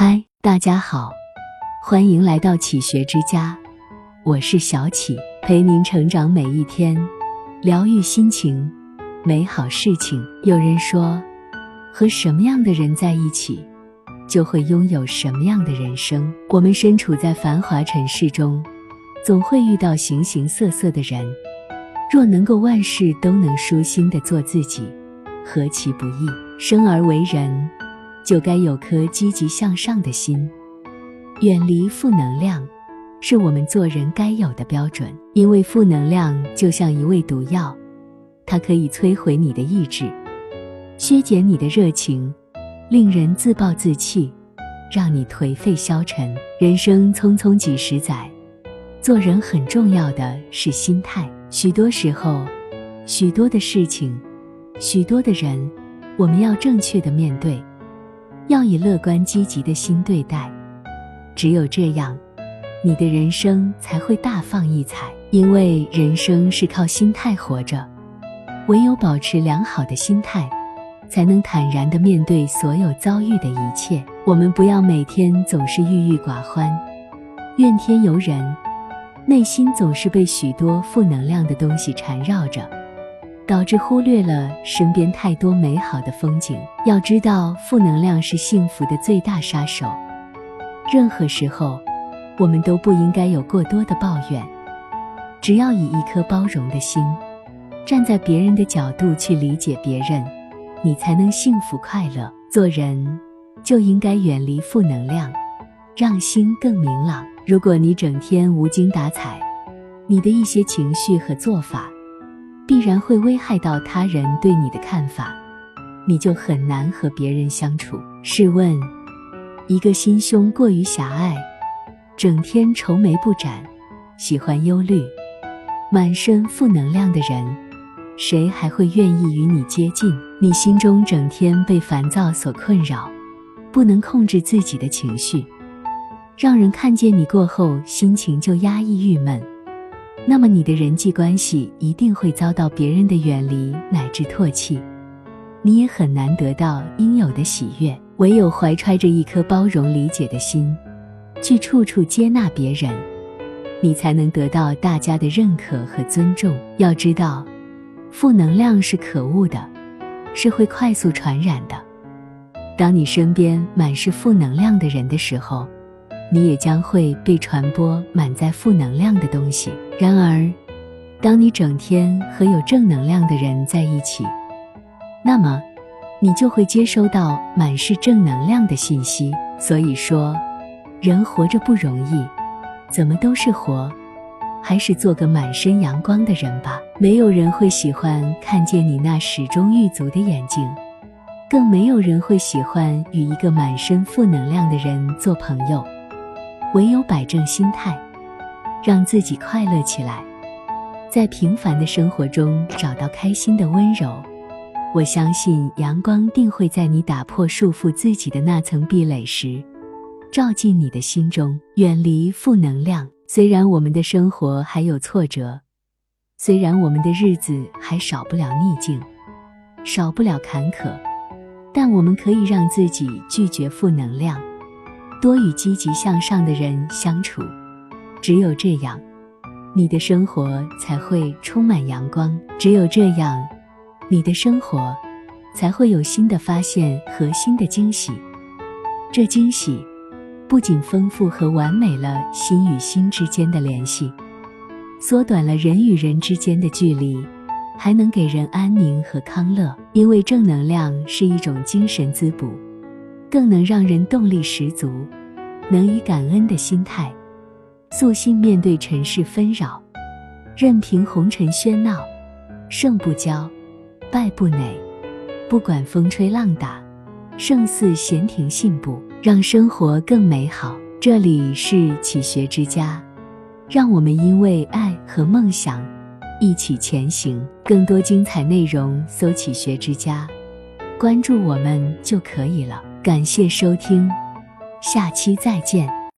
嗨，大家好，欢迎来到启学之家，我是小启，陪您成长每一天，疗愈心情，美好事情。有人说，和什么样的人在一起，就会拥有什么样的人生。我们身处在繁华尘世中，总会遇到形形色色的人。若能够万事都能舒心的做自己，何其不易！生而为人。就该有颗积极向上的心，远离负能量，是我们做人该有的标准。因为负能量就像一味毒药，它可以摧毁你的意志，削减你的热情，令人自暴自弃，让你颓废消沉。人生匆匆几十载，做人很重要的是心态。许多时候，许多的事情，许多的人，我们要正确的面对。要以乐观积极的心对待，只有这样，你的人生才会大放异彩。因为人生是靠心态活着，唯有保持良好的心态，才能坦然地面对所有遭遇的一切。我们不要每天总是郁郁寡欢、怨天尤人，内心总是被许多负能量的东西缠绕着。导致忽略了身边太多美好的风景。要知道，负能量是幸福的最大杀手。任何时候，我们都不应该有过多的抱怨。只要以一颗包容的心，站在别人的角度去理解别人，你才能幸福快乐。做人就应该远离负能量，让心更明朗。如果你整天无精打采，你的一些情绪和做法。必然会危害到他人对你的看法，你就很难和别人相处。试问，一个心胸过于狭隘、整天愁眉不展、喜欢忧虑、满身负能量的人，谁还会愿意与你接近？你心中整天被烦躁所困扰，不能控制自己的情绪，让人看见你过后心情就压抑郁闷。那么你的人际关系一定会遭到别人的远离乃至唾弃，你也很难得到应有的喜悦。唯有怀揣着一颗包容理解的心，去处处接纳别人，你才能得到大家的认可和尊重。要知道，负能量是可恶的，是会快速传染的。当你身边满是负能量的人的时候，你也将会被传播满载负能量的东西。然而，当你整天和有正能量的人在一起，那么你就会接收到满是正能量的信息。所以说，人活着不容易，怎么都是活，还是做个满身阳光的人吧。没有人会喜欢看见你那始终欲足的眼睛，更没有人会喜欢与一个满身负能量的人做朋友。唯有摆正心态，让自己快乐起来，在平凡的生活中找到开心的温柔。我相信阳光定会在你打破束缚自己的那层壁垒时，照进你的心中。远离负能量。虽然我们的生活还有挫折，虽然我们的日子还少不了逆境，少不了坎坷，但我们可以让自己拒绝负能量。多与积极向上的人相处，只有这样，你的生活才会充满阳光。只有这样，你的生活才会有新的发现和新的惊喜。这惊喜不仅丰富和完美了心与心之间的联系，缩短了人与人之间的距离，还能给人安宁和康乐。因为正能量是一种精神滋补。更能让人动力十足，能以感恩的心态，素心面对尘世纷扰，任凭红尘喧闹，胜不骄，败不馁，不管风吹浪打，胜似闲庭信步，让生活更美好。这里是启学之家，让我们因为爱和梦想一起前行。更多精彩内容，搜“启学之家”，关注我们就可以了。感谢收听，下期再见。